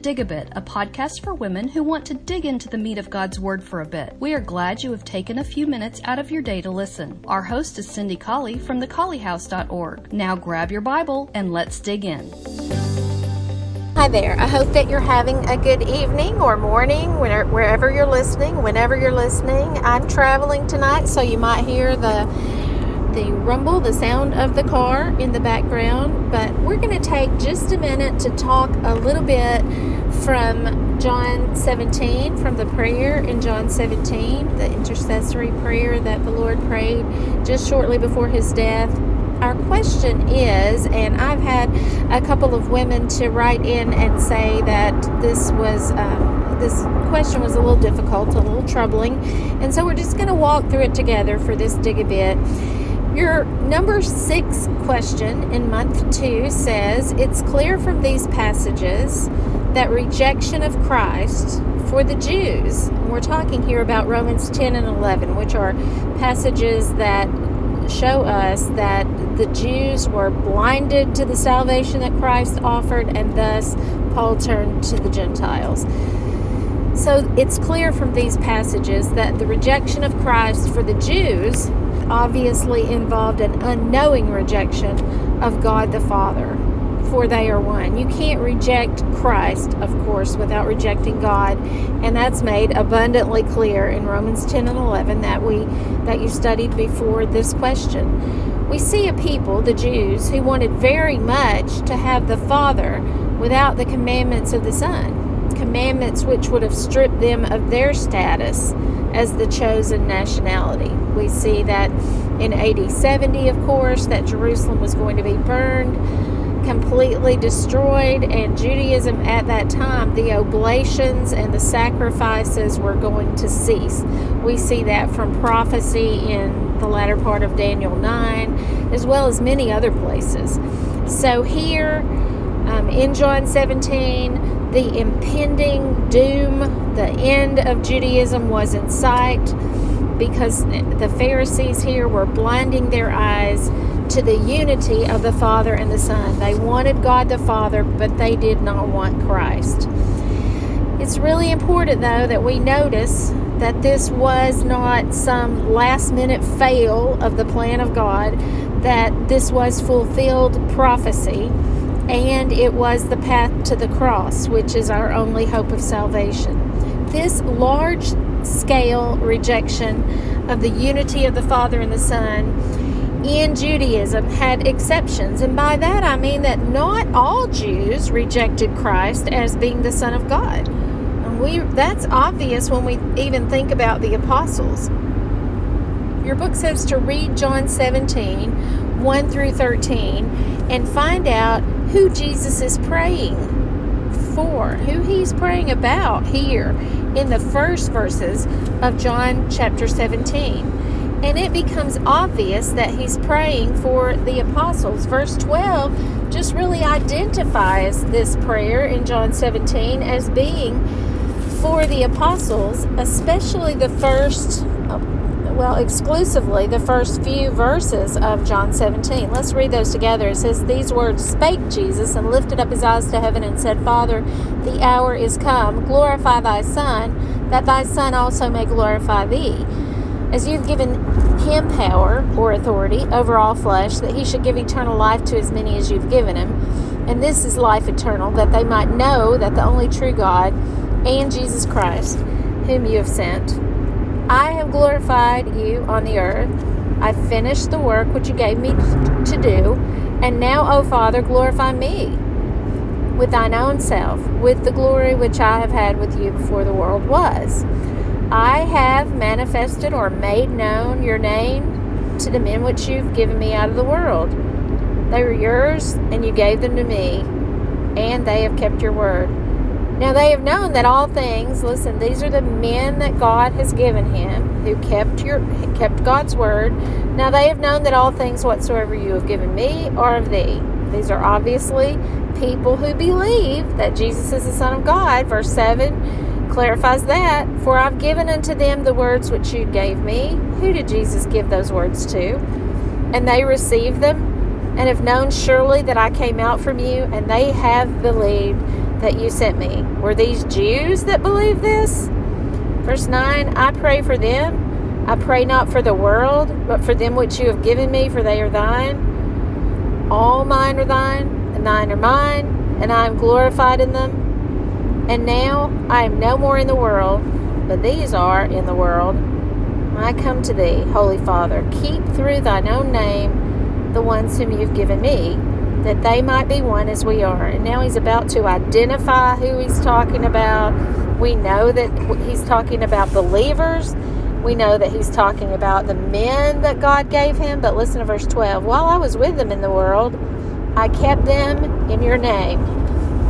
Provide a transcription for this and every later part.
Dig a Bit, a podcast for women who want to dig into the meat of God's Word for a bit. We are glad you have taken a few minutes out of your day to listen. Our host is Cindy Colley from thecolleyhouse.org. Now grab your Bible and let's dig in. Hi there. I hope that you're having a good evening or morning, wherever you're listening, whenever you're listening. I'm traveling tonight, so you might hear the the rumble, the sound of the car in the background, but we're going to take just a minute to talk a little bit from John 17, from the prayer in John 17, the intercessory prayer that the Lord prayed just shortly before his death. Our question is, and I've had a couple of women to write in and say that this was. Um, this question was a little difficult, a little troubling, and so we're just going to walk through it together for this dig a bit. Your number six question in month two says it's clear from these passages that rejection of Christ for the Jews, and we're talking here about Romans 10 and 11, which are passages that show us that the Jews were blinded to the salvation that Christ offered, and thus Paul turned to the Gentiles. So it's clear from these passages that the rejection of Christ for the Jews obviously involved an unknowing rejection of God the Father, for they are one. You can't reject Christ, of course, without rejecting God, and that's made abundantly clear in Romans 10 and 11 that we that you studied before this question. We see a people, the Jews, who wanted very much to have the Father without the commandments of the Son, commandments which would have stripped them of their status as the chosen nationality. We see that in AD 70, of course, that Jerusalem was going to be burned, completely destroyed, and Judaism at that time, the oblations and the sacrifices were going to cease. We see that from prophecy in the latter part of Daniel 9, as well as many other places. So here um, in John 17, the impending doom, the end of Judaism was in sight because the Pharisees here were blinding their eyes to the unity of the Father and the Son. They wanted God the Father, but they did not want Christ. It's really important, though, that we notice that this was not some last minute fail of the plan of God, that this was fulfilled prophecy and it was the path to the cross, which is our only hope of salvation. This large scale rejection of the unity of the Father and the Son in Judaism had exceptions, and by that I mean that not all Jews rejected Christ as being the Son of God. We that's obvious when we even think about the apostles. Your book says to read John 17, 1 through 13, and find out who Jesus is praying for, who he's praying about here in the first verses of John chapter 17. And it becomes obvious that he's praying for the apostles. Verse 12 just really identifies this prayer in John 17 as being for the apostles, especially the first well, exclusively the first few verses of John 17. Let's read those together. It says, These words spake Jesus and lifted up his eyes to heaven and said, Father, the hour is come. Glorify thy Son, that thy Son also may glorify thee. As you've given him power or authority over all flesh, that he should give eternal life to as many as you've given him. And this is life eternal, that they might know that the only true God and Jesus Christ, whom you have sent, I have glorified you on the earth. I finished the work which you gave me to do. And now, O Father, glorify me with thine own self, with the glory which I have had with you before the world was. I have manifested or made known your name to the men which you've given me out of the world. They were yours, and you gave them to me, and they have kept your word. Now they have known that all things, listen, these are the men that God has given him who kept your kept God's word. Now they have known that all things whatsoever you have given me are of thee. These are obviously people who believe that Jesus is the Son of God. Verse 7 clarifies that. For I've given unto them the words which you gave me. Who did Jesus give those words to? And they received them and have known surely that I came out from you, and they have believed that you sent me. Were these Jews that believe this? Verse 9 I pray for them. I pray not for the world, but for them which you have given me, for they are thine. All mine are thine, and thine are mine, and I am glorified in them. And now I am no more in the world, but these are in the world. I come to thee, Holy Father. Keep through thine own name the ones whom you've given me, that they might be one as we are. And now he's about to identify who he's talking about. We know that he's talking about believers. We know that he's talking about the men that God gave him. But listen to verse 12. While I was with them in the world, I kept them in your name.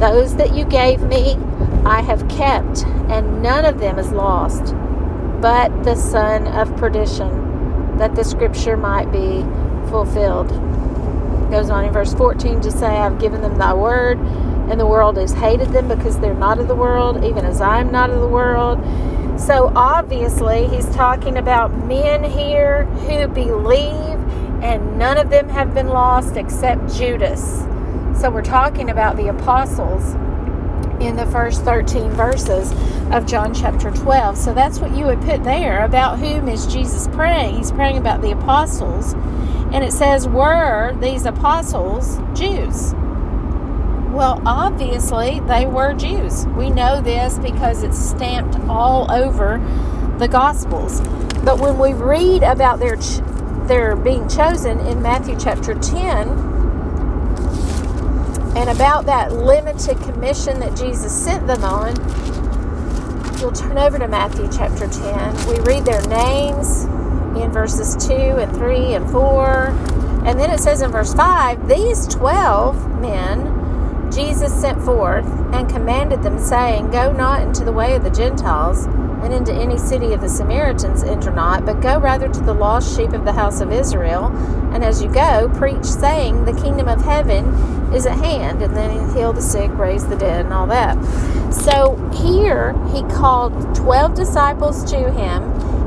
Those that you gave me, I have kept, and none of them is lost, but the son of perdition, that the scripture might be fulfilled goes on in verse 14 to say, I've given them thy word, and the world has hated them because they're not of the world, even as I'm not of the world. So obviously, he's talking about men here who believe, and none of them have been lost except Judas. So we're talking about the apostles in the first 13 verses of John chapter 12. So that's what you would put there. About whom is Jesus praying? He's praying about the apostles. And it says, Were these apostles Jews? Well, obviously, they were Jews. We know this because it's stamped all over the Gospels. But when we read about their, their being chosen in Matthew chapter 10, and about that limited commission that Jesus sent them on, you'll turn over to Matthew chapter 10. We read their names, in verses 2 and 3 and 4. And then it says in verse 5 These 12 men Jesus sent forth and commanded them, saying, Go not into the way of the Gentiles, and into any city of the Samaritans enter not, but go rather to the lost sheep of the house of Israel. And as you go, preach, saying, The kingdom of heaven is at hand. And then he heal the sick, raise the dead, and all that. So here he called 12 disciples to him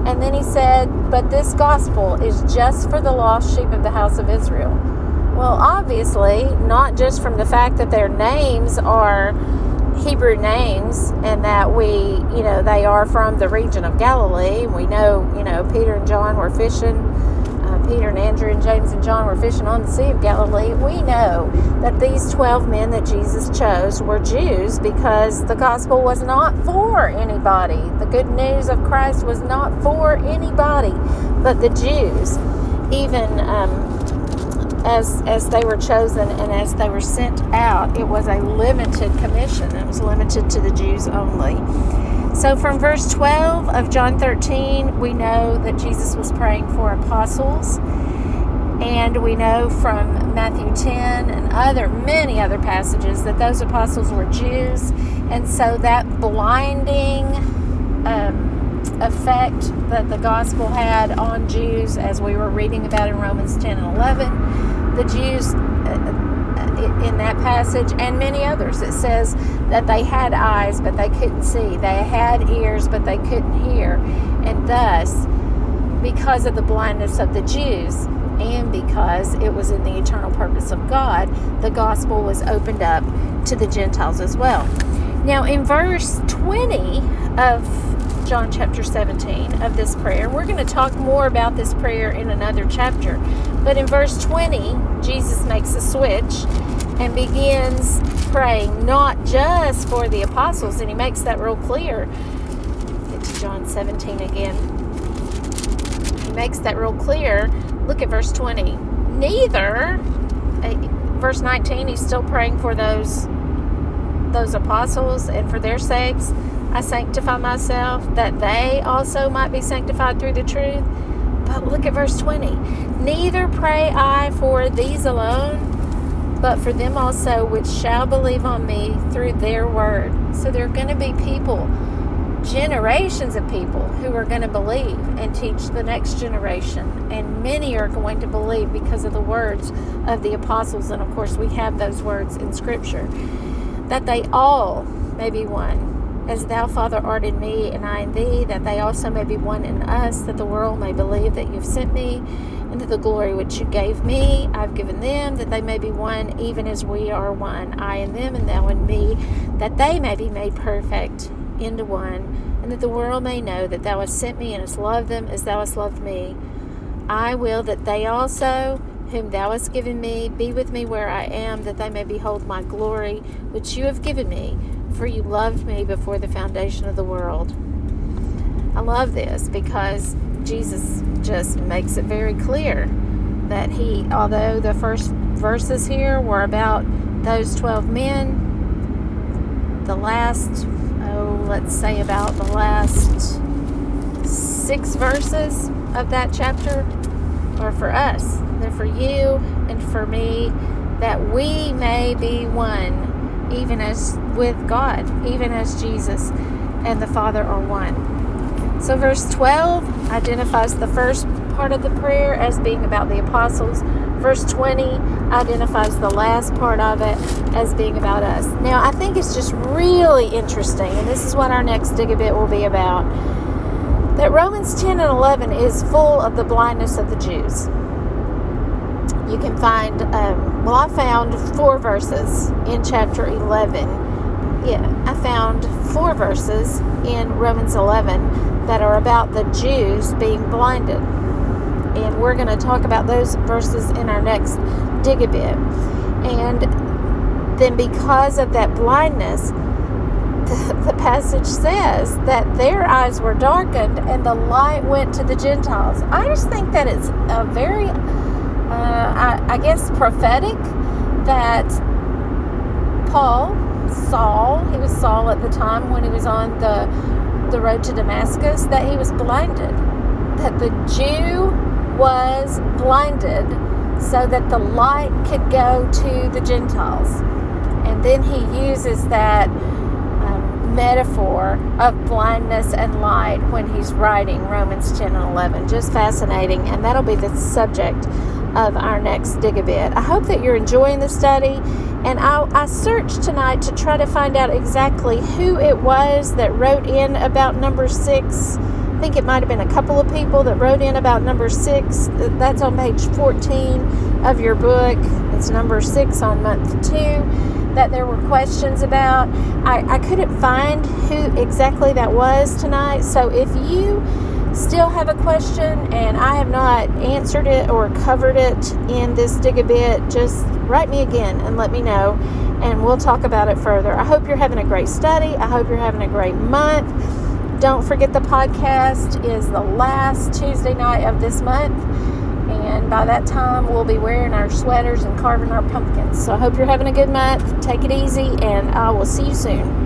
and then he said, But this gospel is just for the lost sheep of the house of Israel. Well, obviously, not just from the fact that their names are Hebrew names and that we, you know, they are from the region of Galilee. We know, you know, Peter and John were fishing uh, Peter and Andrew and James and John were fishing on the Sea of Galilee, we know that these 12 men that Jesus chose were Jews because the gospel was not for anybody. The good news of Christ was not for anybody but the Jews. Even um, as as they were chosen and as they were sent out, it was a limited commission. It was limited to the Jews only. So, from verse 12 of John 13, we know that Jesus was praying for apostles. And we know from Matthew 10 and other many other passages that those apostles were Jews. And so that blinding um, effect that the gospel had on Jews, as we were reading about in Romans 10 and 11, the Jews in that passage and many others. It says that they had eyes, but they couldn't see. They had ears, but they couldn't hear. And thus, because of the blindness of the Jews, and because it was in the eternal purpose of God, the gospel was opened up to the Gentiles as well. Now, in verse 20 of John chapter 17 of this prayer, we're going to talk more about this prayer in another chapter. But in verse 20, Jesus makes a switch and begins praying not just for the apostles, and he makes that real clear. Get to John 17 again. He makes that real clear. Look at verse 20. Neither, uh, verse 19, he's still praying for those those apostles and for their sakes. I sanctify myself that they also might be sanctified through the truth. But look at verse 20. Neither pray I for these alone but for them also which shall believe on me through their word. So there are going to be people, generations of people, who are going to believe and teach the next generation. And many are going to believe because of the words of the apostles. And of course, we have those words in Scripture. That they all may be one. As thou, Father, art in me, and I in thee, that they also may be one in us, that the world may believe that you've sent me and that the glory which you gave me, I've given them, that they may be one, even as we are one, I and them, and thou and me, that they may be made perfect into one, and that the world may know that thou hast sent me and hast loved them as thou hast loved me. I will that they also, whom thou hast given me, be with me where I am, that they may behold my glory, which you have given me, for you loved me before the foundation of the world. I love this because Jesus just makes it very clear that he, although the first verses here were about those 12 men, the last, let's say about the last six verses of that chapter are for us. They're for you and for me, that we may be one, even as with God, even as Jesus and the Father are one. So, verse 12 identifies the first part of the prayer as being about the apostles. Verse 20 identifies the last part of it as being about us. Now, I think it's just really interesting, and this is what our next dig a bit will be about, that Romans 10 and 11 is full of the blindness of the Jews. You can find, um, well, I found four verses in chapter 11. Yeah, I found four verses in Romans 11 that are about the Jews being blinded. And we're going to talk about those verses in our next dig a bit. And then, because of that blindness, the, the passage says that their eyes were darkened and the light went to the Gentiles. I just think that it's a very, uh, I, I guess, prophetic that Paul, Saul, he was Saul at the time when he was on the the road to Damascus that he was blinded, that the Jew was blinded so that the light could go to the Gentiles. And then he uses that um, metaphor of blindness and light when he's writing Romans 10 and 11. Just fascinating. And that'll be the subject of our next dig a bit. I hope that you're enjoying the study. And I, I searched tonight to try to find out exactly who it was that wrote in about number six. Think it might have been a couple of people that wrote in about number six. That's on page 14 of your book. It's number six on month two that there were questions about. I, I couldn't find who exactly that was tonight. So if you still have a question and I have not answered it or covered it in this dig a bit, just write me again and let me know and we'll talk about it further. I hope you're having a great study. I hope you're having a great month. Don't forget the podcast is the last Tuesday night of this month. And by that time, we'll be wearing our sweaters and carving our pumpkins. So I hope you're having a good month. Take it easy, and I will see you soon.